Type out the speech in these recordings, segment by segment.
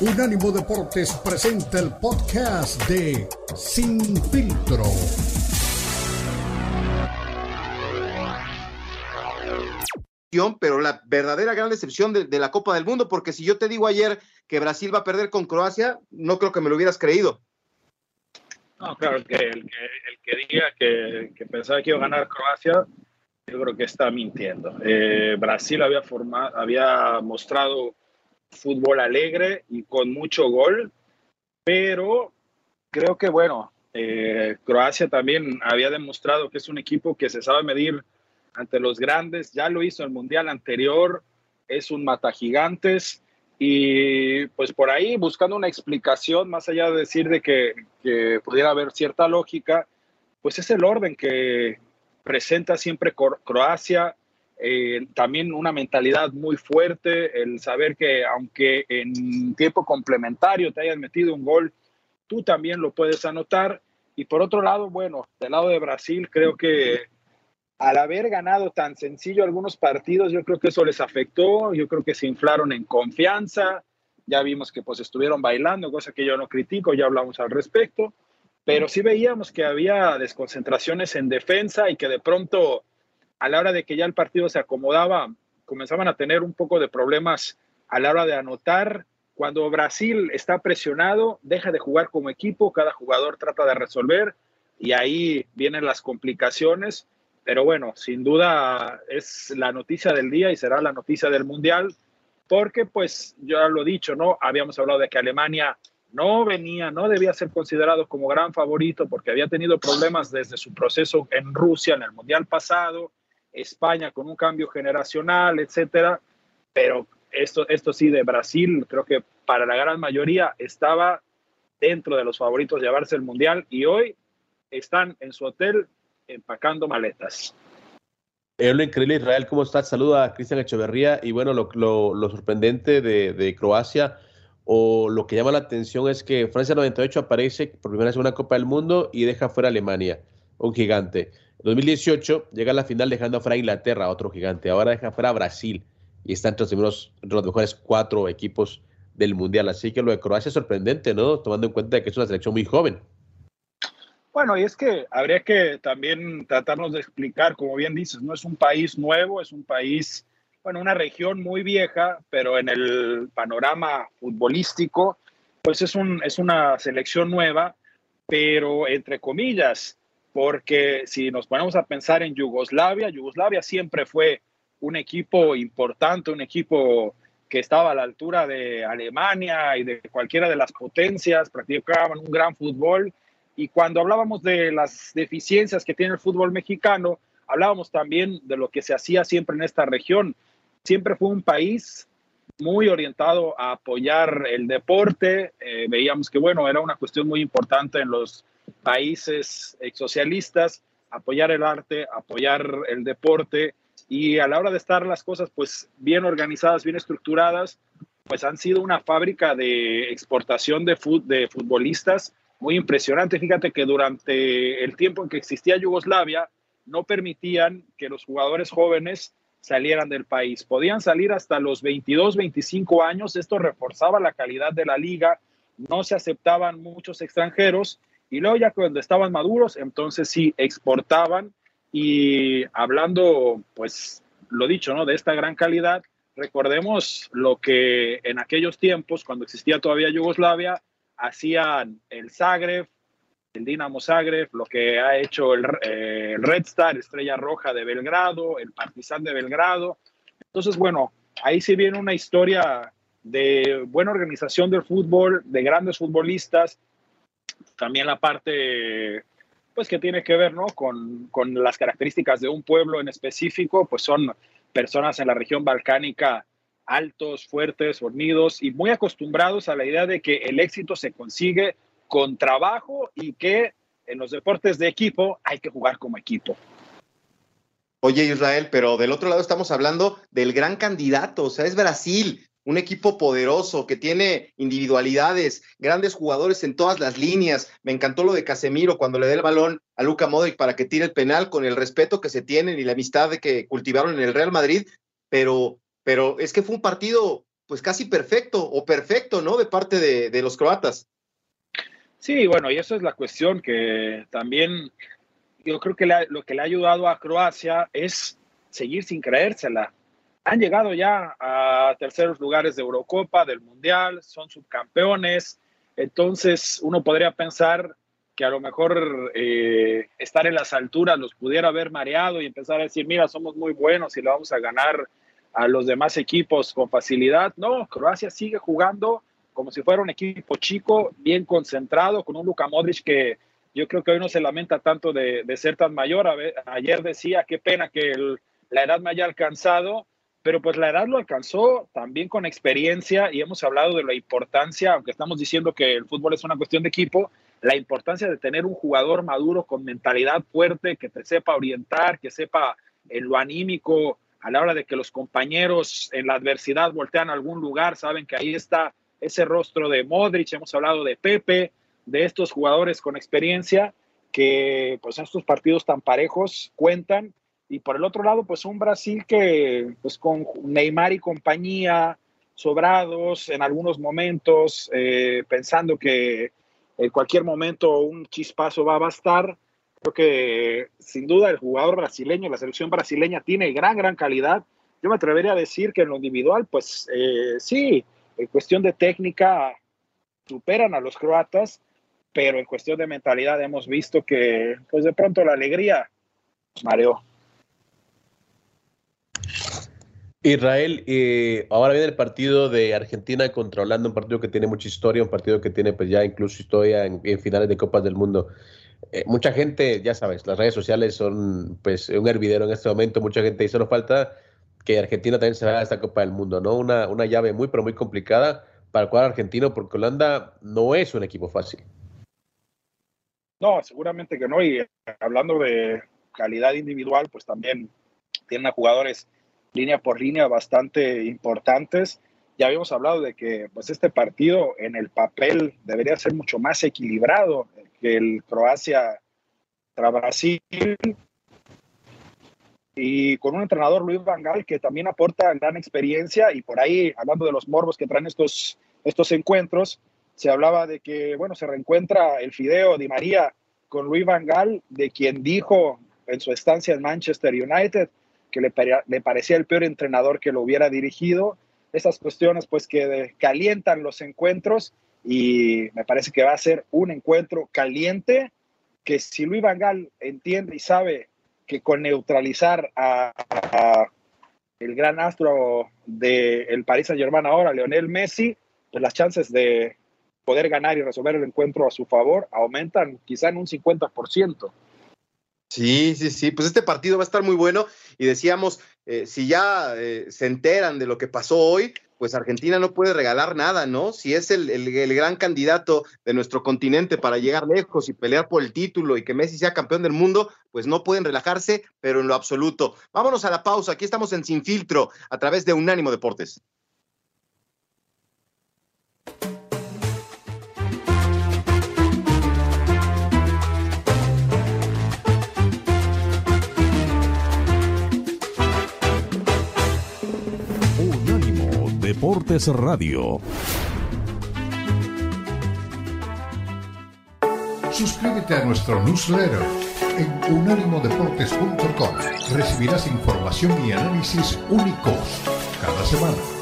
Unánimo Deportes presenta el podcast de Sin Filtro. Pero la verdadera gran decepción de, la Copa del Mundo, porque si yo te digo ayer que Brasil va a perder con Croacia, no creo que me lo hubieras creído. No, claro, que el que, diga que, pensaba que iba a ganar Croacia, yo creo que está mintiendo. Eh, Brasil había, formado, había mostrado fútbol alegre y con mucho gol, pero creo que bueno, eh, Croacia también había demostrado que es un equipo que se sabe medir ante los grandes, ya lo hizo el Mundial anterior, es un mata gigantes y pues por ahí buscando una explicación, más allá de decir de que, que pudiera haber cierta lógica, pues es el orden que presenta siempre Croacia, eh, también una mentalidad muy fuerte, el saber que aunque en tiempo complementario te hayas metido un gol, tú también lo puedes anotar. Y por otro lado, bueno, del lado de Brasil, creo que al haber ganado tan sencillo algunos partidos, yo creo que eso les afectó, yo creo que se inflaron en confianza, ya vimos que pues estuvieron bailando, cosa que yo no critico, ya hablamos al respecto, pero sí veíamos que había desconcentraciones en defensa y que de pronto a la hora de que ya el partido se acomodaba, comenzaban a tener un poco de problemas a la hora de anotar. Cuando Brasil está presionado, deja de jugar como equipo, cada jugador trata de resolver y ahí vienen las complicaciones. Pero bueno, sin duda es la noticia del día y será la noticia del Mundial, porque pues ya lo he dicho, ¿no? Habíamos hablado de que Alemania no venía, no debía ser considerado como gran favorito porque había tenido problemas desde su proceso en Rusia en el Mundial pasado, España con un cambio generacional, etcétera, pero esto, esto sí de Brasil, creo que para la gran mayoría estaba dentro de los favoritos llevarse el mundial y hoy están en su hotel empacando maletas. Es lo increíble, Israel, ¿cómo estás? Saluda a Cristian Echeverría y bueno, lo, sorprendente de, de, Croacia o lo que llama la atención es que Francia 98 aparece por primera vez en una Copa del Mundo y deja fuera a Alemania, un gigante. 2018 llega a la final dejando fuera a Inglaterra, otro gigante. Ahora deja fuera a Brasil y está entre los, los mejores cuatro equipos del Mundial. Así que lo de Croacia es sorprendente, ¿no? Tomando en cuenta que es una selección muy joven. Bueno, y es que habría que también tratarnos de explicar, como bien dices, no es un país nuevo, es un país, bueno, una región muy vieja, pero en el panorama futbolístico, pues es, un, es una selección nueva, pero entre comillas, porque si nos ponemos a pensar en Yugoslavia, Yugoslavia siempre fue un equipo importante, un equipo que estaba a la altura de Alemania y de cualquiera de las potencias, practicaban un gran fútbol. Y cuando hablábamos de las deficiencias que tiene el fútbol mexicano, hablábamos también de lo que se hacía siempre en esta región. Siempre fue un país muy orientado a apoyar el deporte. Eh, veíamos que, bueno, era una cuestión muy importante en los países socialistas, apoyar el arte, apoyar el deporte y a la hora de estar las cosas pues bien organizadas, bien estructuradas, pues han sido una fábrica de exportación de, de futbolistas muy impresionante. Fíjate que durante el tiempo en que existía Yugoslavia no permitían que los jugadores jóvenes salieran del país. Podían salir hasta los 22, 25 años. Esto reforzaba la calidad de la liga. No se aceptaban muchos extranjeros y luego ya cuando estaban maduros, entonces sí exportaban y hablando, pues lo dicho, ¿no? De esta gran calidad, recordemos lo que en aquellos tiempos, cuando existía todavía Yugoslavia, hacían el Zagreb, el Dinamo Zagreb, lo que ha hecho el, eh, Red Star, Estrella Roja de Belgrado, el Partizan de Belgrado. Entonces, bueno, ahí sí viene una historia de buena organización del fútbol, de grandes futbolistas, también la parte pues que tiene que ver ¿no? con, con, las características de un pueblo en específico, pues son personas en la región balcánica altos, fuertes, fornidos y muy acostumbrados a la idea de que el éxito se consigue con trabajo y que en los deportes de equipo hay que jugar como equipo. Oye Israel, pero del otro lado estamos hablando del gran candidato, o sea, es Brasil un equipo poderoso que tiene individualidades, grandes jugadores en todas las líneas. Me encantó lo de Casemiro cuando le dé el balón a Luca Modric para que tire el penal con el respeto que se tienen y la amistad que cultivaron en el Real Madrid, pero, pero es que fue un partido pues casi perfecto o perfecto, ¿no? De parte de, de los croatas. Sí, bueno, y eso es la cuestión que también yo creo que lo que le ha ayudado a Croacia es seguir sin creérsela. Han llegado ya a terceros lugares de Eurocopa, del Mundial, son subcampeones, entonces uno podría pensar que a lo mejor eh, estar en las alturas los pudiera haber mareado y empezar a decir, mira, somos muy buenos y le vamos a ganar a los demás equipos con facilidad. No, Croacia sigue jugando como si fuera un equipo chico, bien concentrado, con un Luka Modric que yo creo que hoy no se lamenta tanto de, ser tan mayor. ayer decía, qué pena que la edad me haya alcanzado, pero pues la edad lo alcanzó también con experiencia y hemos hablado de la importancia, aunque estamos diciendo que el fútbol es una cuestión de equipo, la importancia de tener un jugador maduro con mentalidad fuerte, que te sepa orientar, que sepa en lo anímico, a la hora de que los compañeros en la adversidad voltean a algún lugar, saben que ahí está ese rostro de Modric, hemos hablado de Pepe, de estos jugadores con experiencia que pues estos partidos tan parejos cuentan y por el otro lado pues un Brasil que pues con Neymar y compañía sobrados en algunos momentos eh, pensando que en cualquier momento un chispazo va a bastar creo que sin duda el jugador brasileño la selección brasileña tiene gran gran calidad yo me atrevería a decir que en lo individual pues eh, sí en cuestión de técnica superan a los croatas, pero en cuestión de mentalidad hemos visto que, pues de pronto la alegría mareó. Israel, eh, ahora viene el partido de Argentina contra Holanda, un partido que tiene mucha historia, un partido que tiene pues ya incluso historia en, finales de Copas del Mundo. Eh, mucha gente, ya sabes, las redes sociales son pues un hervidero en este momento, mucha gente dice, no falta que Argentina también se vaya a esta Copa del Mundo, ¿no? Una, una llave muy, pero muy complicada para el cuadro argentino, porque Holanda no es un equipo fácil. No, seguramente que no. Y hablando de calidad individual, pues también tienen a jugadores línea por línea bastante importantes. Ya habíamos hablado de que pues este partido en el papel debería ser mucho más equilibrado que el Croacia contra Brasil, y con un entrenador Luis Vangal que también aporta gran experiencia y por ahí hablando de los morbos que traen estos, estos encuentros, se hablaba de que, bueno, se reencuentra el Fideo Di María con Luis Vangal, de quien dijo en su estancia en Manchester United que le, le parecía el peor entrenador que lo hubiera dirigido. Esas cuestiones pues que calientan los encuentros y me parece que va a ser un encuentro caliente que si Luis Vangal entiende y sabe que con neutralizar a, el gran astro del el Paris Saint Germain ahora, Leonel Messi, pues las chances de poder ganar y resolver el encuentro a su favor aumentan quizá en un 50%. Sí, sí, sí, pues este partido va a estar muy bueno y decíamos, eh, si ya eh, se enteran de lo que pasó hoy, pues Argentina no puede regalar nada, ¿no? Si es el, el, gran candidato de nuestro continente para llegar lejos y pelear por el título y que Messi sea campeón del mundo, pues no pueden relajarse, pero en lo absoluto. Vámonos a la pausa, aquí estamos en Sin Filtro a través de Unánimo Deportes. Radio. Suscríbete a nuestro newsletter en unánimodeportes.com. Recibirás información y análisis únicos cada semana.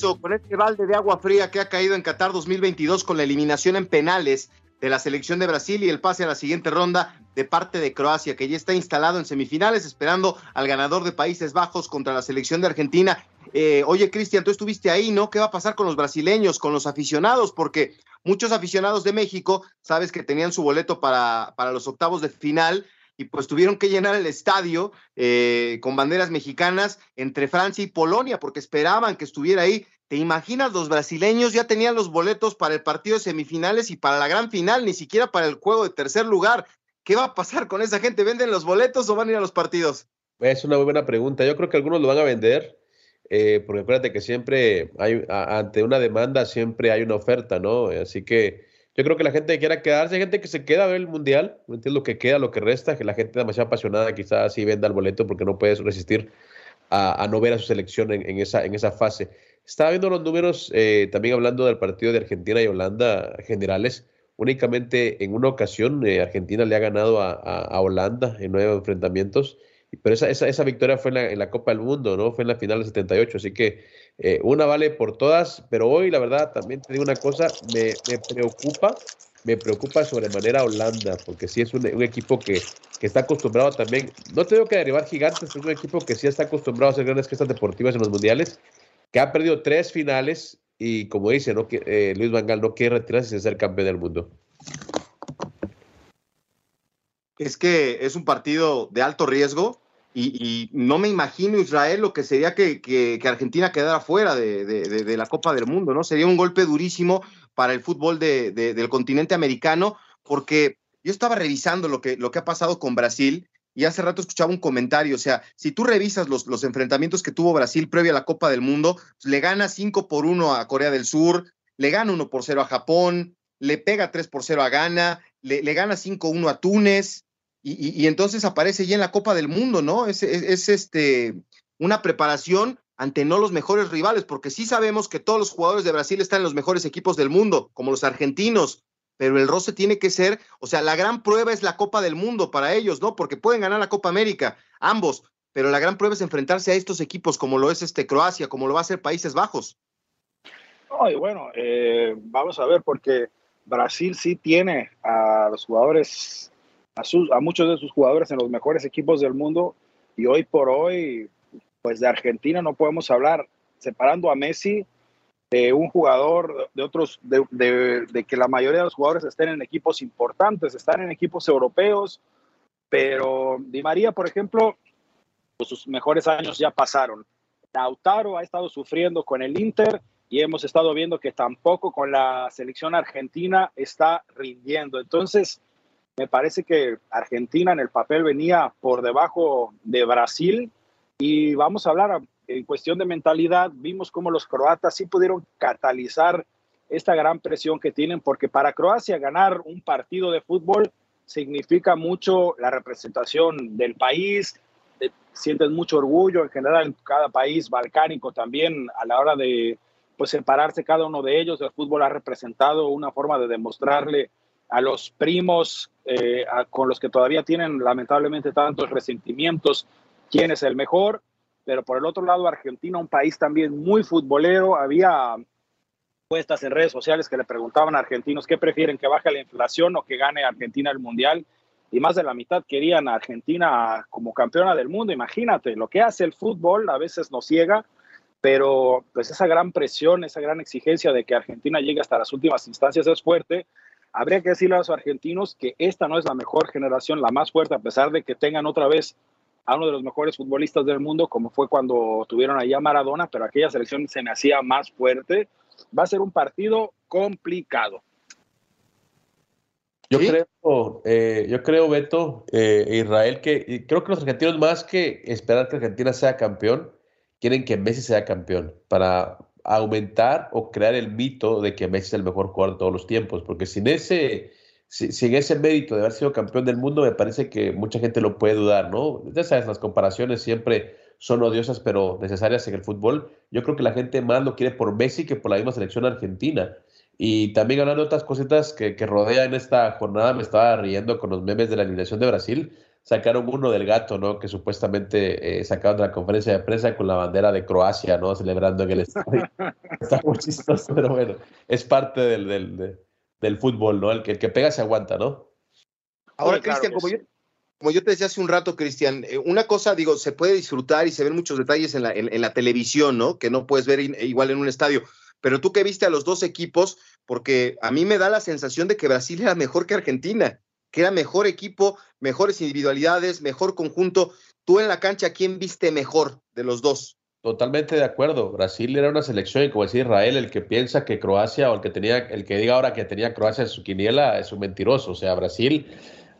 Con este balde de agua fría que ha caído en Qatar 2022 con la eliminación en penales de la selección de Brasil y el pase a la siguiente ronda de parte de Croacia, que ya está instalado en semifinales, esperando al ganador de Países Bajos contra la selección de Argentina. Eh, oye, Cristian, tú estuviste ahí, ¿no? ¿Qué va a pasar con los brasileños, con los aficionados? Porque muchos aficionados de México, sabes que tenían su boleto para, para los octavos de final y pues tuvieron que llenar el estadio eh, con banderas mexicanas entre Francia y Polonia porque esperaban que estuviera ahí. ¿Te imaginas? Los brasileños ya tenían los boletos para el partido de semifinales y para la gran final, ni siquiera para el juego de tercer lugar. ¿Qué va a pasar con esa gente? ¿Venden los boletos o van a ir a los partidos? Es una muy buena pregunta. Yo creo que algunos lo van a vender, eh, porque acuérdate que siempre hay, ante una demanda, siempre hay una oferta, ¿no? Así que yo creo que la gente que quiera quedarse, hay gente que se queda a ver el mundial, ¿me entiendes? Lo que queda, lo que resta, que la gente demasiado apasionada quizás sí venda el boleto porque no puedes resistir a, no ver a su selección en, esa, en esa fase. Estaba viendo los números, eh, también hablando del partido de Argentina y Holanda generales. Únicamente en una ocasión eh, Argentina le ha ganado a, Holanda en nueve enfrentamientos, pero esa, esa, victoria fue en la, Copa del Mundo, ¿no? Fue en la final del 78, así que eh, una vale por todas, pero hoy la verdad también te digo una cosa, me, preocupa, me preocupa sobremanera Holanda, porque sí es un, equipo que, que, está acostumbrado también, no tengo que derribar gigantes, es un equipo que sí está acostumbrado a hacer grandes gestas deportivas en los mundiales, que ha perdido tres finales y como dice ¿no? eh, Luis Vangal no quiere retirarse sin ser campeón del mundo. Es que es un partido de alto riesgo y, no me imagino Israel lo que sería que, Argentina quedara fuera de, la Copa del Mundo, ¿no? Sería un golpe durísimo para el fútbol del continente americano porque yo estaba revisando lo que, ha pasado con Brasil y hace rato escuchaba un comentario, o sea, si tú revisas los, enfrentamientos que tuvo Brasil previo a la Copa del Mundo, le gana 5 por 1 a Corea del Sur, le gana 1 por 0 a Japón, le pega 3 por 0 a Ghana, le, le gana 5-1 a Túnez, y, y, entonces aparece ya en la Copa del Mundo, ¿no? Es, es, este, una preparación ante no los mejores rivales, porque sí sabemos que todos los jugadores de Brasil están en los mejores equipos del mundo, como los argentinos, pero el roce tiene que ser, o sea, la gran prueba es la Copa del Mundo para ellos, ¿no? Porque pueden ganar la Copa América, ambos, pero la gran prueba es enfrentarse a estos equipos como lo es este Croacia, como lo va a ser Países Bajos. Ay, bueno, eh, vamos a ver, porque Brasil sí tiene a los jugadores, a, muchos de sus jugadores en los mejores equipos del mundo, y hoy por hoy, pues de Argentina no podemos hablar, separando a Messi, de un jugador, de otros, de, que la mayoría de los jugadores estén en equipos importantes, están en equipos europeos, pero Di María, por ejemplo, pues sus mejores años ya pasaron. Lautaro ha estado sufriendo con el Inter y hemos estado viendo que tampoco con la selección argentina está rindiendo. Entonces, me parece que Argentina en el papel venía por debajo de Brasil y vamos a hablar en cuestión de mentalidad, vimos cómo los croatas sí pudieron catalizar esta gran presión que tienen, porque para Croacia ganar un partido de fútbol significa mucho la representación del país, sienten mucho orgullo en general en cada país balcánico también a la hora de pues separarse cada uno de ellos. El fútbol ha representado una forma de demostrarle a los primos eh, con los que todavía tienen lamentablemente tantos resentimientos quién es el mejor. Pero por el otro lado Argentina, un país también muy futbolero, había puestas en redes sociales que le preguntaban a argentinos qué prefieren, que baje la inflación o que gane Argentina el Mundial, y más de la mitad querían a Argentina como campeona del mundo, imagínate, lo que hace el fútbol a veces nos ciega, pero pues esa gran presión, esa gran exigencia de que Argentina llegue hasta las últimas instancias es fuerte. Habría que decirle a los argentinos que esta no es la mejor generación, la más fuerte, a pesar de que tengan otra vez a uno de los mejores futbolistas del mundo, como fue cuando tuvieron allá Maradona, pero aquella selección se me hacía más fuerte. Va a ser un partido complicado. Yo creo, eh, yo creo, Beto, eh, Israel, que creo que los argentinos, más que esperar que Argentina sea campeón, quieren que Messi sea campeón para aumentar o crear el mito de que Messi es el mejor jugador de todos los tiempos, porque sin ese sin ese mérito de haber sido campeón del mundo, me parece que mucha gente lo puede dudar, ¿no? Ya sabes, las comparaciones siempre son odiosas, pero necesarias en el fútbol. Yo creo que la gente más lo quiere por Messi que por la misma selección argentina. Y también hablando de otras cositas que, que rodean esta jornada, me estaba riendo con los memes de la alineación de Brasil. Sacaron uno del gato, ¿no? Que supuestamente eh, sacaron de la conferencia de prensa con la bandera de Croacia, ¿no? Celebrando en el estadio. Está muy chistoso, pero bueno, es parte del, del, del fútbol, ¿no? El que, el que pega se aguanta, ¿no? Ahora, Cristian, como, yo, como yo te decía hace un rato, Cristian, eh, una cosa, digo, se puede disfrutar y se ven muchos detalles en la, en, la televisión, ¿no? Que no puedes ver igual en un estadio. Pero tú que viste a los dos equipos, porque a mí me da la sensación de que Brasil era mejor que Argentina, que era mejor equipo, mejores individualidades, mejor conjunto. Tú en la cancha, ¿quién viste mejor de los dos? Totalmente de acuerdo. Brasil era una selección y como decía Israel, el que piensa que Croacia o el que tenía, el que diga ahora que tenía Croacia en su quiniela es un mentiroso. O sea, Brasil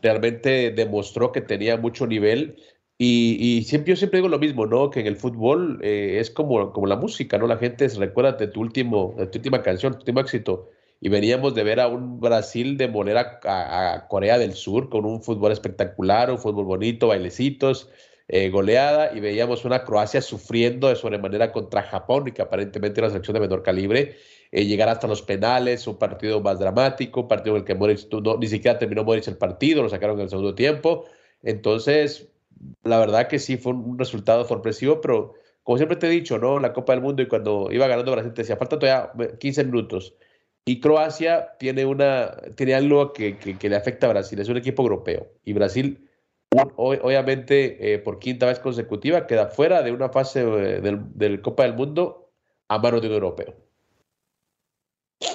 realmente demostró que tenía mucho nivel, Y, siempre, yo siempre digo lo mismo, ¿no? Que en el fútbol eh, es como, como la música, ¿no? La gente se recuerda de tu, último, de tu última canción, tu último éxito. Y veníamos de ver a un Brasil demoler a, a, Corea del Sur con un fútbol espectacular, un fútbol bonito, bailecitos, eh, goleada. Y veíamos una Croacia sufriendo de sobremanera contra Japón, y que aparentemente era una selección de menor calibre. Eh, llegar hasta los penales, un partido más dramático, un partido en el que Moritz ni siquiera terminó Moritz el partido, lo sacaron en el segundo tiempo. Entonces, la verdad que sí fue un resultado sorpresivo, pero como siempre te he dicho, ¿no? La Copa del Mundo y cuando iba ganando Brasil te decía, falta todavía 15 minutos. Y Croacia tiene, una, tiene algo que, que, le afecta a Brasil, es un equipo europeo. Y Brasil, obviamente, eh, por quinta vez consecutiva, queda fuera de una fase eh, del, del Copa del Mundo a manos de un europeo.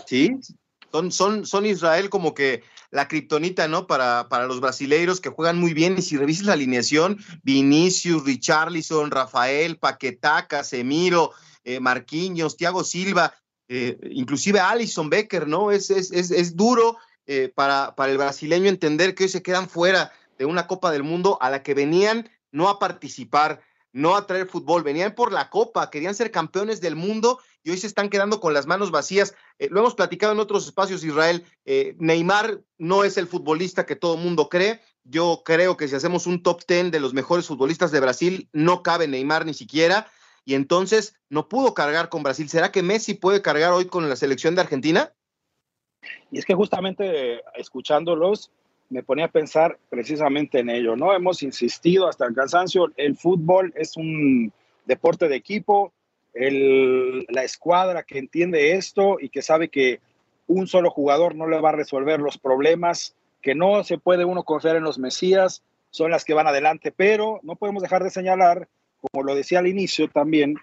Sí, son, son, son Israel como que la kriptonita, ¿no? Para, para los brasileiros que juegan muy bien. Y si revisas la alineación, Vinicius, Richarlison, Rafael, Paquetá, Casemiro, eh, Marquinhos, Thiago Silva, eh, inclusive Alison Becker, ¿no? Es, es, es, es duro eh, para, para el brasileño entender que hoy se quedan fuera de una Copa del Mundo a la que venían no a participar, no a traer fútbol, venían por la Copa, querían ser campeones del mundo y hoy se están quedando con las manos vacías. Eh, lo hemos platicado en otros espacios, Israel. Eh, Neymar no es el futbolista que todo mundo cree. Yo creo que si hacemos un top ten de los mejores futbolistas de Brasil, no cabe Neymar ni siquiera. Y entonces no pudo cargar con Brasil. ¿Será que Messi puede cargar hoy con la selección de Argentina? Y es que justamente escuchándolos me ponía a pensar precisamente en ello, ¿no? Hemos insistido hasta el cansancio, el fútbol es un deporte de equipo, la escuadra que entiende esto y que sabe que un solo jugador no le va a resolver los problemas, que no se puede uno confiar en los Mesías, son las que van adelante, pero no podemos dejar de señalar, como lo decía al inicio también,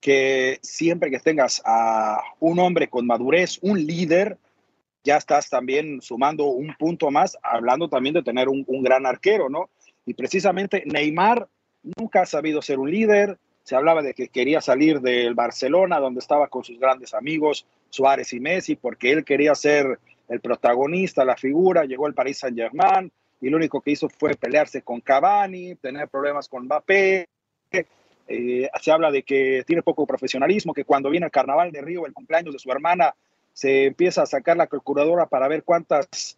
que siempre que tengas a un hombre con madurez, un líder, ya estás también sumando un punto más, hablando también de tener un, un gran arquero, ¿no? Y precisamente Neymar nunca ha sabido ser un líder, se hablaba de que quería salir del Barcelona, donde estaba con sus grandes amigos Suárez y Messi, porque él quería ser el protagonista, la figura, llegó al Paris Saint Germain y lo único que hizo fue pelearse con Cavani, tener problemas con Mbappé. Eh, se habla de que tiene poco profesionalismo, que cuando viene el carnaval de Río, el cumpleaños de su hermana, se empieza a sacar la calculadora para ver cuántas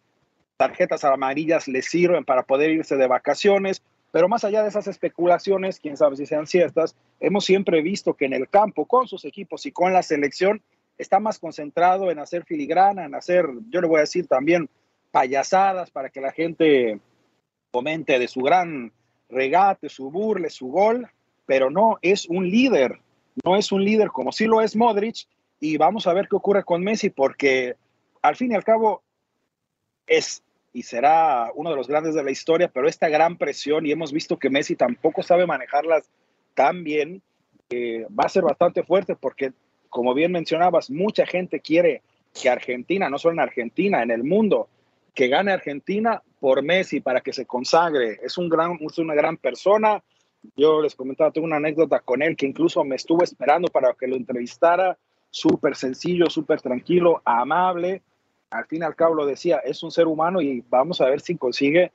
tarjetas amarillas le sirven para poder irse de vacaciones. Pero más allá de esas especulaciones, quién sabe si sean ciertas, hemos siempre visto que en el campo, con sus equipos y con la selección, está más concentrado en hacer filigrana, en hacer, yo le voy a decir también, payasadas para que la gente comente de su gran regate, su burle, su gol, pero no es un líder, no es un líder como sí lo es Modric, y vamos a ver qué ocurre con Messi, porque al fin y al cabo es y será uno de los grandes de la historia, pero esta gran presión, y hemos visto que Messi tampoco sabe manejarlas tan bien, eh, va a ser bastante fuerte porque, como bien mencionabas, mucha gente quiere que Argentina, no solo en Argentina, en el mundo, que gane Argentina por Messi para que se consagre. Es, un gran, es una gran persona. Yo les comentaba, tengo una anécdota con él que incluso me estuvo esperando para que lo entrevistara. Súper sencillo, súper tranquilo, amable al fin y al cabo lo decía, es un ser humano y vamos a ver si consigue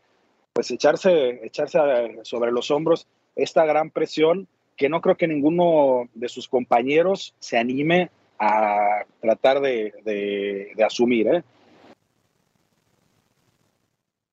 pues echarse, echarse sobre los hombros esta gran presión que no creo que ninguno de sus compañeros se anime a tratar de, asumir. ¿eh?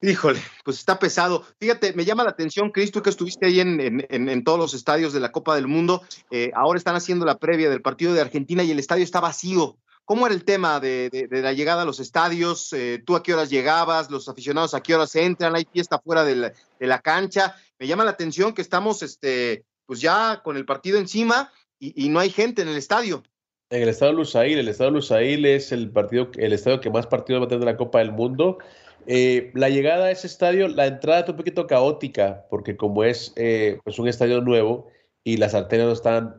Híjole, pues está pesado. Fíjate, me llama la atención, Cristo, que estuviste ahí en, todos los estadios de la Copa del Mundo. Eh, ahora están haciendo la previa del partido de Argentina y el estadio está vacío. ¿Cómo era el tema de, la llegada a los estadios? Eh, ¿Tú a qué horas llegabas? ¿Los aficionados a qué horas entran? ¿Hay fiesta fuera de la, cancha? Me llama la atención que estamos este, pues ya con el partido encima y, no hay gente en el estadio. En el estado Lusail, el estado Lusail es el partido, el estadio que más partidos va a tener de la Copa del Mundo. Eh, la llegada a ese estadio, la entrada es un poquito caótica, porque como es eh, pues un estadio nuevo y las arterias no están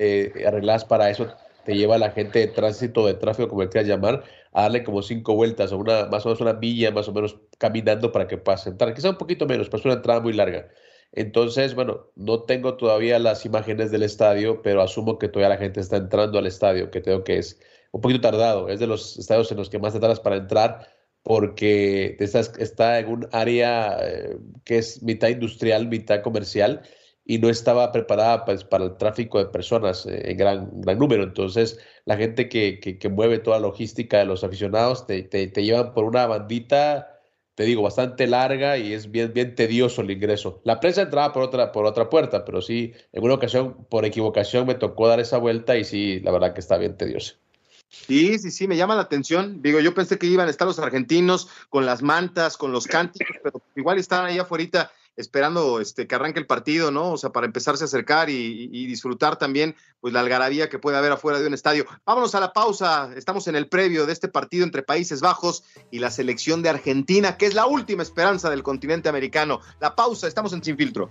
arregladas para eso, te lleva a la gente de tránsito, de tráfico, como le quieras llamar, a darle como cinco vueltas o una, más o menos una milla, más o menos caminando para que puedas entrar. Quizá un poquito menos, pero es una entrada muy larga. Entonces, bueno, no tengo todavía las imágenes del estadio, pero asumo que todavía la gente está entrando al estadio, que creo que es un poquito tardado. Es de los estadios en los que más te tardas para entrar porque está en un área eh, que es mitad industrial, mitad comercial y no estaba preparada pues, para el tráfico de personas eh, en gran, gran número. Entonces, la gente que, que, mueve toda la logística de los aficionados te, te, te, llevan por una bandita, te digo, bastante larga y es bien, bien tedioso el ingreso. La prensa entraba por otra, por otra puerta, pero sí, en una ocasión, por equivocación, me tocó dar esa vuelta y sí, la verdad que está bien tedioso. Sí, sí, sí, me llama la atención. Digo, yo pensé que iban a estar los argentinos con las mantas, con los cánticos, pero igual están ahí afuera esperando este, que arranque el partido, ¿no? O sea, para empezarse a acercar y, disfrutar también, pues, la algarabía que puede haber afuera de un estadio. Vámonos a la pausa. Estamos en el previo de este partido entre Países Bajos y la selección de Argentina, que es la última esperanza del continente americano. La pausa, estamos en Sin Filtro.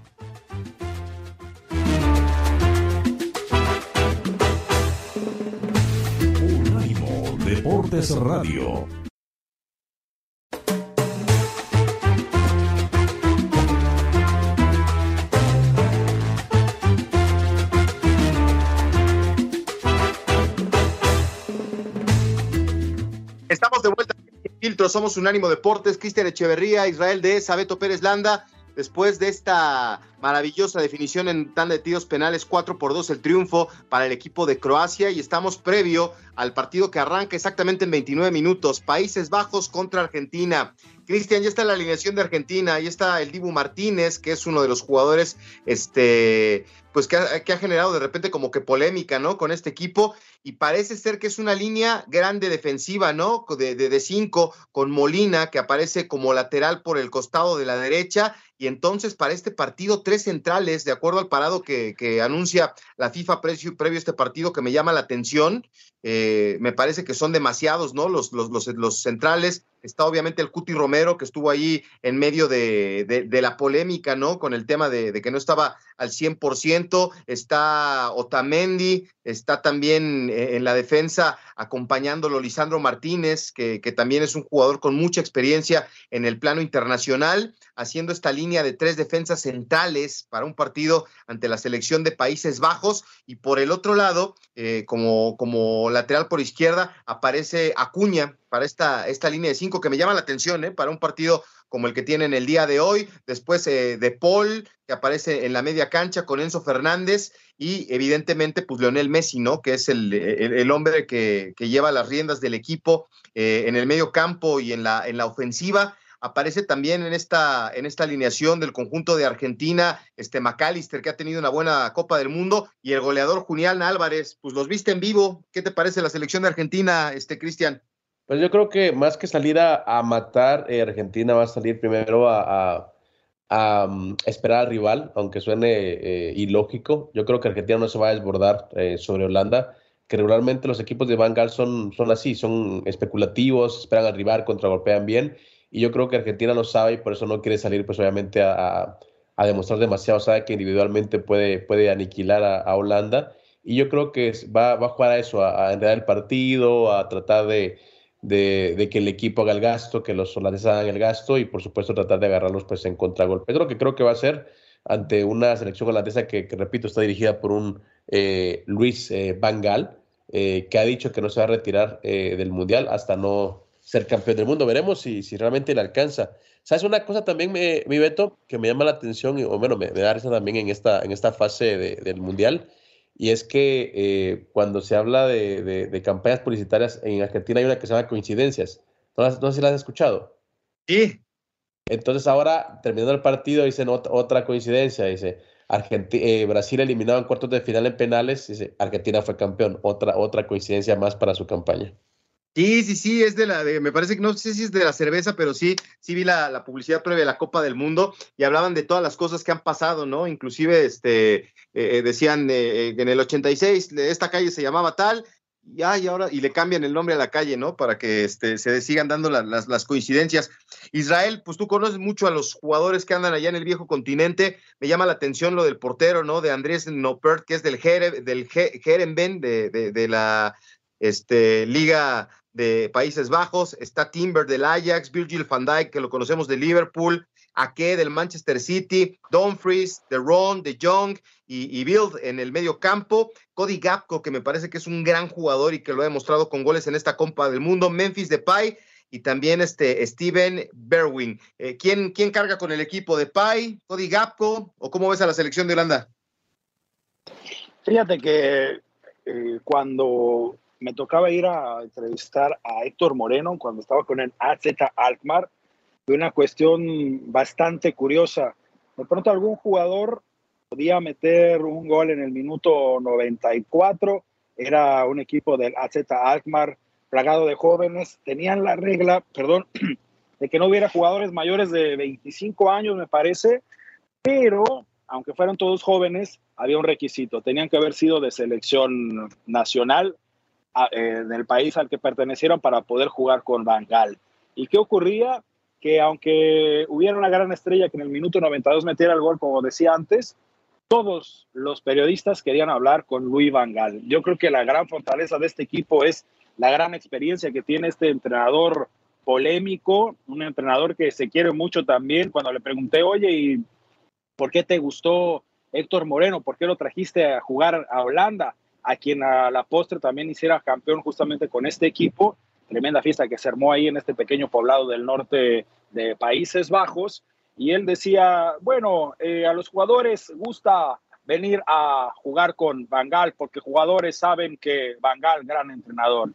Deportes Radio. Estamos de vuelta en Filtro, somos Unánimo Deportes, Cristian Echeverría, Israel de Sabeto Pérez Landa. Después de esta maravillosa definición en tan de tiros penales, 4 por 2 el triunfo para el equipo de Croacia y estamos previo al partido que arranca exactamente en 29 minutos, Países Bajos contra Argentina. Cristian, ya está la alineación de Argentina, ahí está el Dibu Martínez, que es uno de los jugadores este, pues que ha, generado de repente como que polémica, ¿no? Con este equipo y parece ser que es una línea grande defensiva, ¿no? De, de, de cinco con Molina que aparece como lateral por el costado de la derecha y entonces para este partido tres centrales, de acuerdo al parado que, que anuncia la FIFA previo, a este partido que me llama la atención, eh, me parece que son demasiados, ¿no? Los, los, los, los, centrales, está obviamente el Cuti Romero que estuvo ahí en medio de, de la polémica, ¿no? Con el tema de, que no estaba al 100%, está Otamendi, está también eh, en la defensa acompañándolo Lisandro Martínez, que, también es un jugador con mucha experiencia en el plano internacional, haciendo esta línea de tres defensas centrales para un partido ante la selección de Países Bajos. Y por el otro lado, eh, como, como lateral por izquierda, aparece Acuña para esta, esta línea de cinco que me llama la atención, ¿eh? para un partido como el que tienen el día de hoy. Después eh, de Paul, que aparece en la media cancha con Enzo Fernández y evidentemente pues Leonel Messi, ¿no? Que es el, el, hombre que, que, lleva las riendas del equipo eh, en el medio campo y en la, en la ofensiva. Aparece también en esta, en esta alineación del conjunto de Argentina, este McAllister, que ha tenido una buena Copa del Mundo, y el goleador Julián Álvarez. Pues los viste en vivo. ¿Qué te parece la selección de Argentina, este Cristian? Pues yo creo que más que salir a, matar, eh, Argentina va a salir primero a, a, mm, esperar al rival, aunque suene eh, ilógico. Yo creo que Argentina no se va a desbordar eh, sobre Holanda, que regularmente los equipos de Van Gaal son, son así, son especulativos, esperan al rival, contragolpean bien y yo creo que Argentina lo sabe y por eso no quiere salir, pues obviamente, a, a demostrar demasiado. Sabe que individualmente puede, puede aniquilar a, Holanda. Y yo creo que va, va, a jugar a eso, a, a enredar el partido, a tratar de, de, que el equipo haga el gasto, que los holandeses hagan el gasto y, por supuesto, tratar de agarrarlos pues, en contragolpe. Es lo que creo que va a ser ante una selección holandesa que, repito, está dirigida por un eh, Luis eh, Van Gaal, eh, que ha dicho que no se va a retirar del Mundial hasta no ser campeón del mundo. Veremos si, si realmente le alcanza. ¿Sabes una cosa también, me, mi Beto, que me llama la atención, o bueno, me, da risa también en esta, en esta fase del Mundial? Y es que eh, cuando se habla de, de, campañas publicitarias en Argentina hay una que se llama coincidencias. No, sé si la has escuchado. Sí. Entonces ahora, terminando el partido, dicen otra, coincidencia. Dice, eh, Brasil eliminado en cuartos de final en penales. Dice, Argentina fue campeón. Otra, otra coincidencia más para su campaña. Sí, sí, sí, es de la, de, me parece que no sé si es de la cerveza, pero sí, sí vi la, publicidad previa a la Copa del Mundo y hablaban de todas las cosas que han pasado, ¿no? Inclusive, este, eh, eh decían eh, que en el 86 esta calle se llamaba tal, y, y ahora, y le cambian el nombre a la calle, ¿no? Para que este, se sigan dando la, las, coincidencias. Israel, pues tú conoces mucho a los jugadores que andan allá en el viejo continente, me llama la atención lo del portero, ¿no? De Andrés Nopert, que es del, Jere, del de, de, de la este, Liga de Países Bajos, está Timber del Ajax, Virgil van Dijk, que lo conocemos de Liverpool, Ake del Manchester City, Dumfries, de Ron, de Young y, Bill en el medio campo, Cody Gapco, que me parece que es un gran jugador y que lo ha demostrado con goles en esta Copa del Mundo, Memphis Depay y también este Steven Berwin. Eh, ¿quién, ¿Quién carga con el equipo de Pai, Cody Gapco o cómo ves a la selección de Holanda? Fíjate que eh, cuando me tocaba ir a entrevistar a Héctor Moreno, cuando estaba con el AZ Alkmaar, fue una cuestión bastante curiosa. De pronto algún jugador podía meter un gol en el minuto 94, era un equipo del AZ Alkmaar plagado de jóvenes, tenían la regla, perdón, de que no hubiera jugadores mayores de 25 años, me parece, pero aunque fueran todos jóvenes, había un requisito, tenían que haber sido de selección nacional eh, del país al que pertenecieron para poder jugar con Bangal. ¿Y qué ocurría? Que aunque hubiera una gran estrella que en el minuto 92 metiera el gol, como decía antes, todos los periodistas querían hablar con Luis Vangal. Yo creo que la gran fortaleza de este equipo es la gran experiencia que tiene este entrenador polémico, un entrenador que se quiere mucho también. Cuando le pregunté, oye, ¿y por qué te gustó Héctor Moreno? ¿Por qué lo trajiste a jugar a Holanda? A quien a la postre también hiciera campeón justamente con este equipo. Tremenda fiesta que se armó ahí en este pequeño poblado del norte de Países Bajos. Y él decía, bueno, eh, a los jugadores gusta venir a jugar con Bangal porque jugadores saben que Bangal, gran entrenador.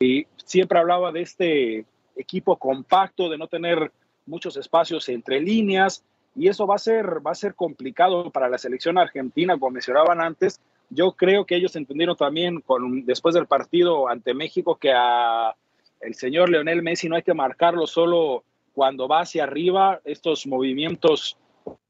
Y siempre hablaba de este equipo compacto, de no tener muchos espacios entre líneas, y eso va a ser, va a ser complicado para la selección argentina, como mencionaban antes. Yo creo que ellos entendieron también con, después del partido ante México que a el señor Leonel Messi no hay que marcarlo solo cuando va hacia arriba, estos movimientos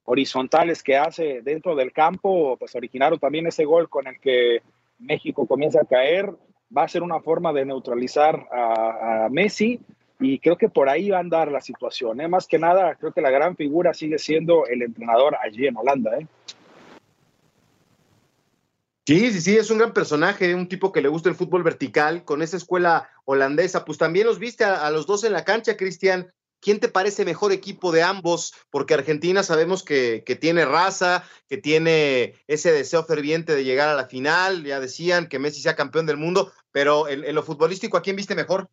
horizontales que hace dentro del campo, pues originaron también ese gol con el que México comienza a caer va a ser una forma de neutralizar a, Messi y creo que por ahí va a andar la situación. ¿eh? Más que nada, creo que la gran figura sigue siendo el entrenador allí en Holanda. ¿eh? Sí, sí, sí, es un gran personaje, un tipo que le gusta el fútbol vertical, con esa escuela holandesa. Pues también los viste a, los dos en la cancha, Cristian. ¿Quién te parece mejor equipo de ambos? Porque Argentina sabemos que, tiene raza, que tiene ese deseo ferviente de llegar a la final. Ya decían que Messi sea campeón del mundo, pero en, lo futbolístico, ¿a quién viste mejor?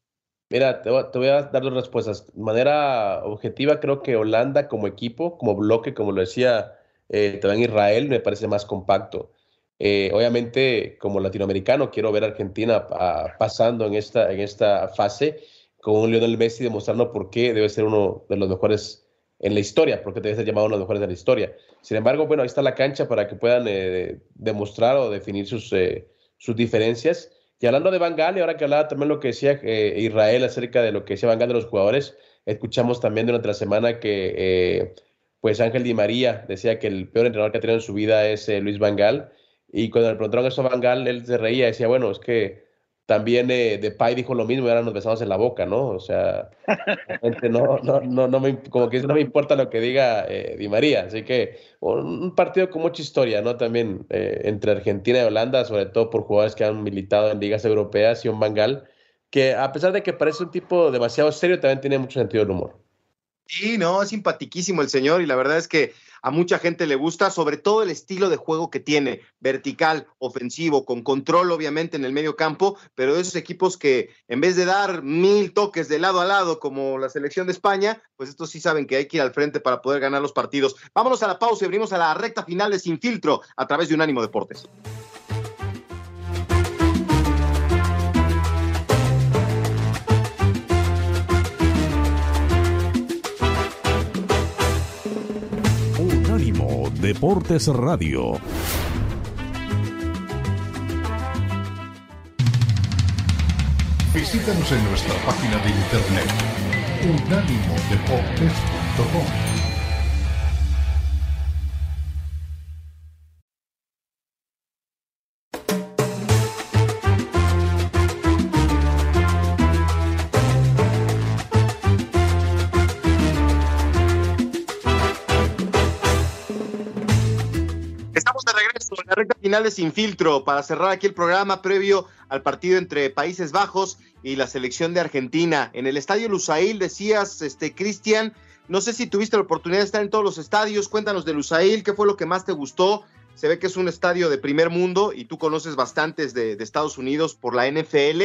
Mira, te voy, a dar dos respuestas. De manera objetiva, creo que Holanda como equipo, como bloque, como lo decía eh, también Israel, me parece más compacto. Eh, obviamente, como latinoamericano, quiero ver a Argentina ah, pasando en esta, en esta fase con Lionel Messi demostrando por qué debe ser uno de los mejores en la historia, porque debe ser llamado uno de los mejores de la historia. Sin embargo, bueno, ahí está la cancha para que puedan eh, demostrar o definir sus, eh, sus diferencias. Y hablando de Van y ahora que hablaba también lo que decía eh, Israel acerca de lo que decía Van de los jugadores, escuchamos también durante la semana que pues Ángel Di María decía que el peor entrenador que ha tenido en su vida es Luis Van y cuando le preguntaron eso a Van él se reía, decía, bueno, es que también eh, Depay dijo lo mismo y ahora nos besamos en la boca, ¿no? O sea, no, no, no, no me, como que no me importa lo que diga eh, Di María. Así que un partido con mucha historia, ¿no? También eh, entre Argentina y Holanda, sobre todo por jugadores que han militado en ligas europeas y un Bangal, que a pesar de que parece un tipo demasiado serio, también tiene mucho sentido del humor. Sí, no, simpatiquísimo el señor y la verdad es que a mucha gente le gusta, sobre todo el estilo de juego que tiene, vertical, ofensivo, con control obviamente en el medio campo, pero esos equipos que en vez de dar mil toques de lado a lado como la selección de España, pues estos sí saben que hay que ir al frente para poder ganar los partidos. Vámonos a la pausa y abrimos a la recta final de Sin Filtro a través de Unánimo Deportes. Deportes Radio. Visítanos en nuestra página de internet unánimodeportes.com. finales sin filtro para cerrar aquí el programa previo al partido entre Países Bajos y la selección de Argentina. En el estadio Lusail decías, este Cristian, no sé si tuviste la oportunidad de estar en todos los estadios, cuéntanos de Lusail, qué fue lo que más te gustó. Se ve que es un estadio de primer mundo y tú conoces bastantes de, de Estados Unidos por la NFL.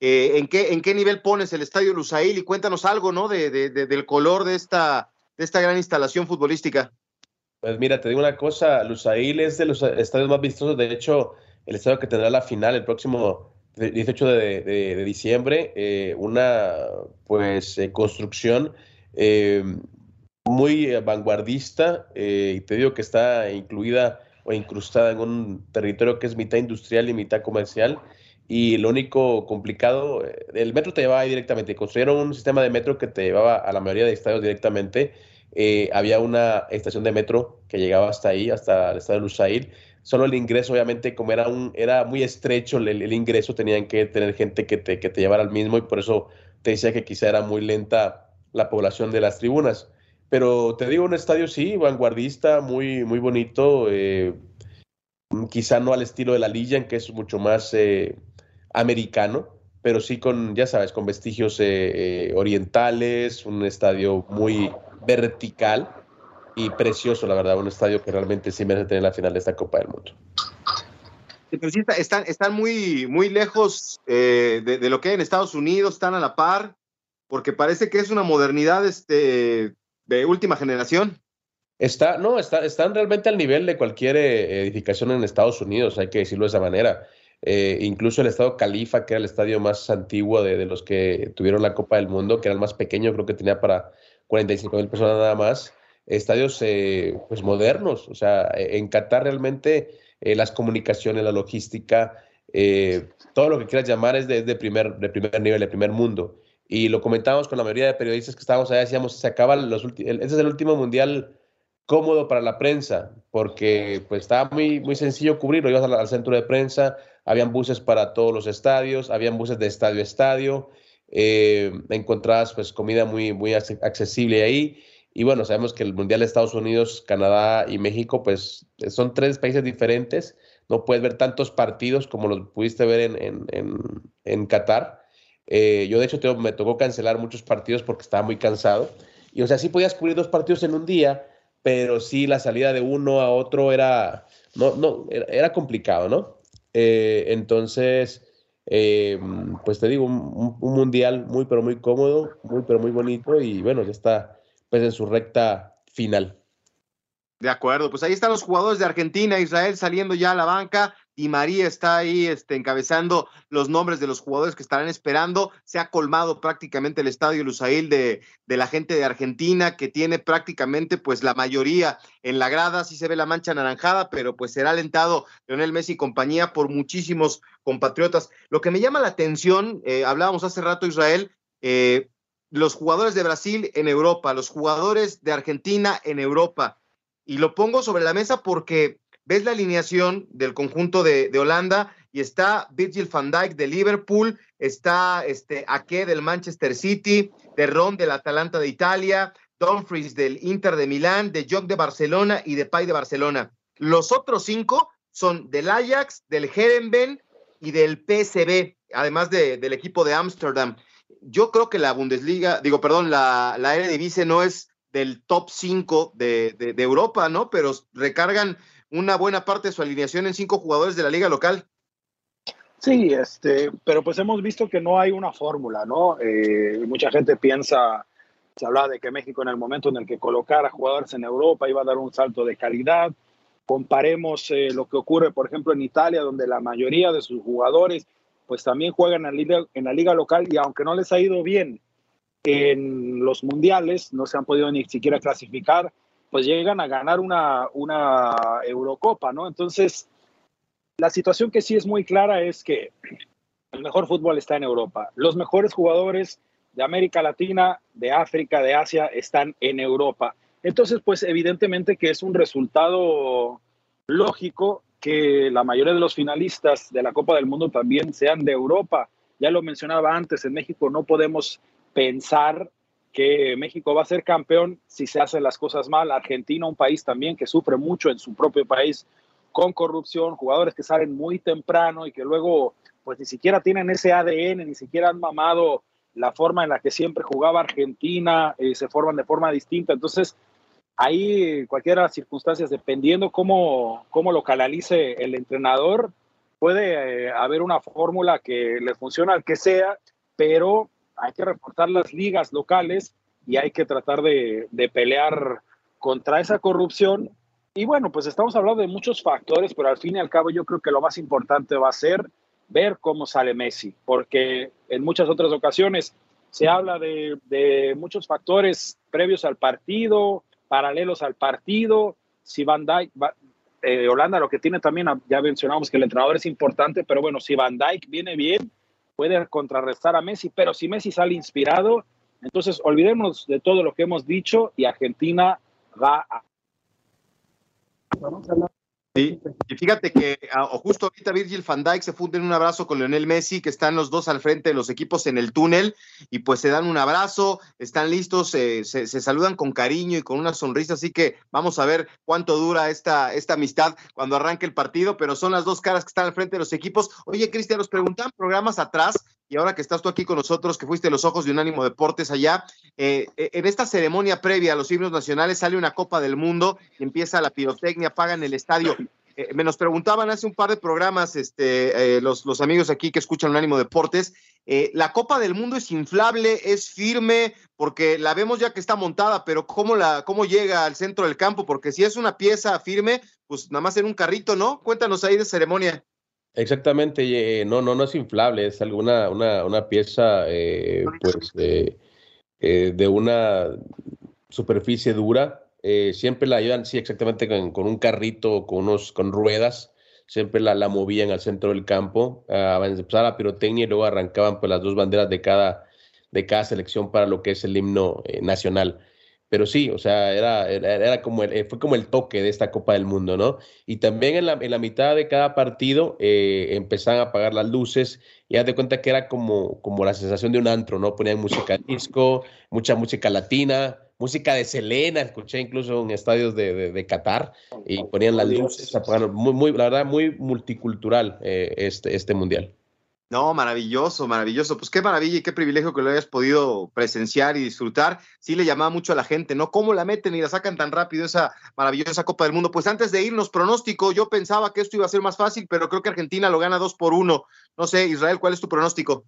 Eh, ¿en, qué, ¿En qué nivel pones el Estadio Lusail? Y cuéntanos algo, ¿no? De, del color de esta, de esta gran instalación futbolística. Pues mira, te digo una cosa, Lusail es de los estadios más vistosos, de hecho, el estadio que tendrá la final el próximo 18 de, diciembre, eh, una pues eh, construcción muy vanguardista, y te digo que está incluida o incrustada en un territorio que es mitad industrial y mitad comercial. Y lo único complicado, eh, el metro te llevaba ahí directamente. Construyeron un sistema de metro que te llevaba a la mayoría de estadios directamente. Eh, había una estación de metro que llegaba hasta ahí, hasta el estadio Lusail. Solo el ingreso, obviamente, como era, un, era muy estrecho el, ingreso, tenían que tener gente que te, que te llevara al mismo y por eso te decía que quizá era muy lenta la población de las tribunas. Pero te digo, un estadio sí, vanguardista, muy, muy bonito. Eh, quizá no al estilo de la Lilla, que es mucho más eh, americano, pero sí con, ya sabes, con vestigios eh, orientales, un estadio muy vertical y precioso, la verdad, un estadio que realmente sí merece tener la final de esta Copa del Mundo. están, están muy, muy lejos de, de, lo que hay en Estados Unidos, están a la par, porque parece que es una modernidad este, de última generación. Está, no, está, están realmente al nivel de cualquier eh, edificación en Estados Unidos, hay que decirlo de esa manera. Eh, incluso el estado Califa, que era el estadio más antiguo de, los que tuvieron la Copa del Mundo, que era el más pequeño, creo que tenía para 45 mil personas nada más. Estadios eh, pues modernos, o sea, en Qatar realmente las comunicaciones, la logística, todo lo que quieras llamar es de, primer, de primer nivel, de primer mundo y lo comentábamos con la mayoría de periodistas que estábamos allá, decíamos, se acaba los este es el último mundial cómodo para la prensa, porque pues estaba muy, muy sencillo cubrirlo, ibas al, centro de prensa, habían buses para todos los estadios, habían buses de estadio a estadio, eh, encontrabas pues comida muy, muy accesible ahí, y bueno, sabemos que el Mundial de Estados Unidos, Canadá y México pues son tres países diferentes, no puedes ver tantos partidos como los pudiste ver en, en, en, en Qatar, eh, yo, de hecho, me tocó cancelar muchos partidos porque estaba muy cansado. Y, o sea, sí podías cubrir dos partidos en un día, pero sí la salida de uno a otro era, no, no, era, complicado, ¿no? Eh, entonces, eh, pues te digo, un, un, mundial muy, pero muy cómodo, muy, pero muy bonito y bueno, ya está pues en su recta final. De acuerdo, pues ahí están los jugadores de Argentina, Israel saliendo ya a la banca, y María está ahí este, encabezando los nombres de los jugadores que estarán esperando. Se ha colmado prácticamente el estadio Lusail de, de la gente de Argentina, que tiene prácticamente pues la mayoría en la grada. Sí se ve la mancha anaranjada, pero pues será alentado Leonel Messi y compañía por muchísimos compatriotas. Lo que me llama la atención, eh, hablábamos hace rato, Israel, eh, los jugadores de Brasil en Europa, los jugadores de Argentina en Europa. Y lo pongo sobre la mesa porque ves la alineación del conjunto de, Holanda y está Virgil van Dijk de Liverpool, está este Ake del Manchester City, de Ron del Atalanta de Italia, Dumfries del Inter de Milán, de Jock de Barcelona y de Pay de Barcelona. Los otros cinco son del Ajax, del Herenben y del PSV, además del equipo de Ámsterdam. Yo creo que la Bundesliga, digo, perdón, la, la Eredivisie no es del top 5 de, de Europa, ¿no? Pero recargan una buena parte de su alineación en cinco jugadores de la liga local. Sí, este, pero pues hemos visto que no hay una fórmula, ¿no? Eh, mucha gente piensa, se habla de que México en el momento en el que colocara jugadores en Europa iba a dar un salto de calidad. Comparemos eh, lo que ocurre, por ejemplo, en Italia, donde la mayoría de sus jugadores pues también juegan en la, liga, en la liga local y aunque no les ha ido bien en los mundiales, no se han podido ni siquiera clasificar, pues llegan a ganar una, una Eurocopa, ¿no? Entonces, la situación que sí es muy clara es que el mejor fútbol está en Europa. Los mejores jugadores de América Latina, de África, de Asia están en Europa. Entonces, pues evidentemente que es un resultado lógico que la mayoría de los finalistas de la Copa del Mundo también sean de Europa. Ya lo mencionaba antes, en México no podemos pensar que México va a ser campeón si se hacen las cosas mal. Argentina, un país también que sufre mucho en su propio país con corrupción, jugadores que salen muy temprano y que luego pues ni siquiera tienen ese ADN, ni siquiera han mamado la forma en la que siempre jugaba Argentina, eh, se forman de forma distinta. Entonces, ahí cualquiera de las circunstancias, dependiendo cómo, cómo lo canalice el entrenador, puede eh, haber una fórmula que le funciona al que sea, pero hay que reforzar las ligas locales y hay que tratar de, pelear contra esa corrupción. Y bueno, pues estamos hablando de muchos factores, pero al fin y al cabo yo creo que lo más importante va a ser ver cómo sale Messi, porque en muchas otras ocasiones se habla de, muchos factores previos al partido, paralelos al partido, si Van Dijk, eh, Holanda lo que tiene también, ya mencionamos que el entrenador es importante, pero bueno, si Van Dijk viene bien, puede contrarrestar a Messi, pero si Messi sale inspirado, entonces olvidemos de todo lo que hemos dicho y Argentina va a... Sí, y fíjate que ah, justo ahorita Virgil van Dijk se funde en un abrazo con Lionel Messi, que están los dos al frente de los equipos en el túnel, y pues se dan un abrazo, están listos, se, saludan con cariño y con una sonrisa, así que vamos a ver cuánto dura esta, esta amistad cuando arranque el partido, pero son las dos caras que están al frente de los equipos. Oye, Cristian, nos preguntan programas atrás, y ahora que estás tú aquí con nosotros, que fuiste los ojos de Unánimo Deportes allá, eh, eh, en esta ceremonia previa a los himnos nacionales sale una Copa del Mundo empieza la pirotecnia, pagan el estadio. Eh, me nos preguntaban hace un par de programas este, los, los, amigos aquí que escuchan Unánimo Deportes, la Copa del Mundo es inflable, es firme, porque la vemos ya que está montada, pero ¿cómo, la, ¿cómo llega al centro del campo? Porque si es una pieza firme, pues nada más en un carrito, ¿no? Cuéntanos ahí de ceremonia. Exactamente, eh, no, no, no es inflable, es alguna una, una pieza eh, pues eh, de una superficie dura. siempre la llevan, sí, exactamente con, un carrito, con unos, con ruedas, siempre la, la movían al centro del campo, a empezar la pirotecnia y luego arrancaban pues las dos banderas de cada, de cada selección para lo que es el himno nacional. Pero sí, o sea, era, era, como el, fue como el toque de esta Copa del Mundo, ¿no? Y también en la, en la mitad de cada partido eh, empezaban a apagar las luces y haz de cuenta que era como, como la sensación de un antro, ¿no? Ponían música disco, mucha música latina, música de Selena, escuché incluso en estadios de, de, Qatar y ponían las luces, apagaron, muy, muy, la verdad, muy multicultural eh, este, este mundial. No, maravilloso, maravilloso. Pues qué maravilla y qué privilegio que lo hayas podido presenciar y disfrutar. Sí le llamaba mucho a la gente, ¿no? ¿Cómo la meten y la sacan tan rápido esa maravillosa Copa del Mundo? Pues antes de irnos, pronóstico, yo pensaba que esto iba a ser más fácil, pero creo que Argentina lo gana dos por uno. No sé, Israel, ¿cuál es tu pronóstico?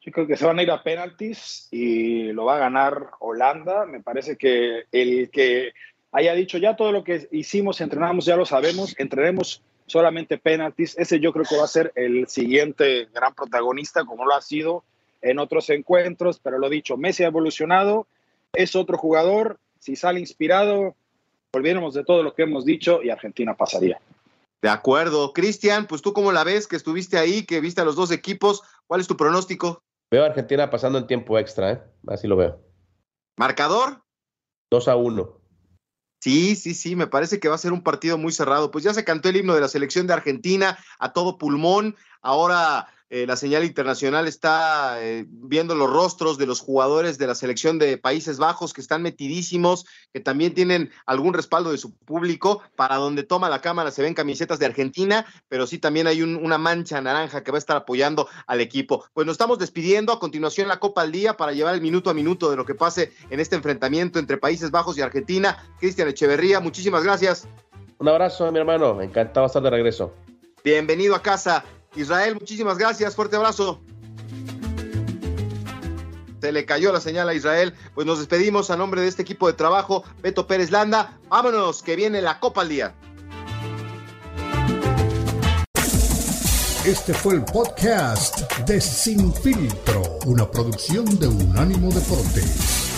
Yo creo que se van a ir a penaltis y lo va a ganar Holanda. Me parece que el que haya dicho ya todo lo que hicimos, entrenamos, ya lo sabemos, entrenemos solamente penaltis. Ese yo creo que va a ser el siguiente gran protagonista, como lo ha sido en otros encuentros, pero lo dicho, Messi ha evolucionado, es otro jugador, si sale inspirado, volviéramos de todo lo que hemos dicho y Argentina pasaría. De acuerdo. Cristian, pues tú cómo la ves, que estuviste ahí, que viste a los dos equipos, ¿cuál es tu pronóstico? Veo a Argentina pasando en tiempo extra, ¿eh? así lo veo. ¿Marcador? 2 a 1. Sí, sí, sí, me parece que va a ser un partido muy cerrado. Pues ya se cantó el himno de la selección de Argentina a todo pulmón. Ahora eh, la señal internacional está eh, viendo los rostros de los jugadores de la selección de Países Bajos que están metidísimos, que también tienen algún respaldo de su público. Para donde toma la cámara se ven camisetas de Argentina, pero sí también hay una mancha naranja que va a estar apoyando al equipo. Pues nos estamos despidiendo. A continuación la Copa al Día para llevar el minuto a minuto de lo que pase en este enfrentamiento entre Países Bajos y Argentina. Cristian Echeverría, muchísimas gracias. Un abrazo, mi hermano. Encantado de estar de regreso. Bienvenido a casa. Israel, muchísimas gracias, fuerte abrazo. Se le cayó la señal a Israel. Pues nos despedimos a nombre de este equipo de trabajo. Beto Pérez Landa. Vámonos, que viene la Copa al Día. Este fue el podcast de Sin Filtro, una producción de Unánimo Deportes.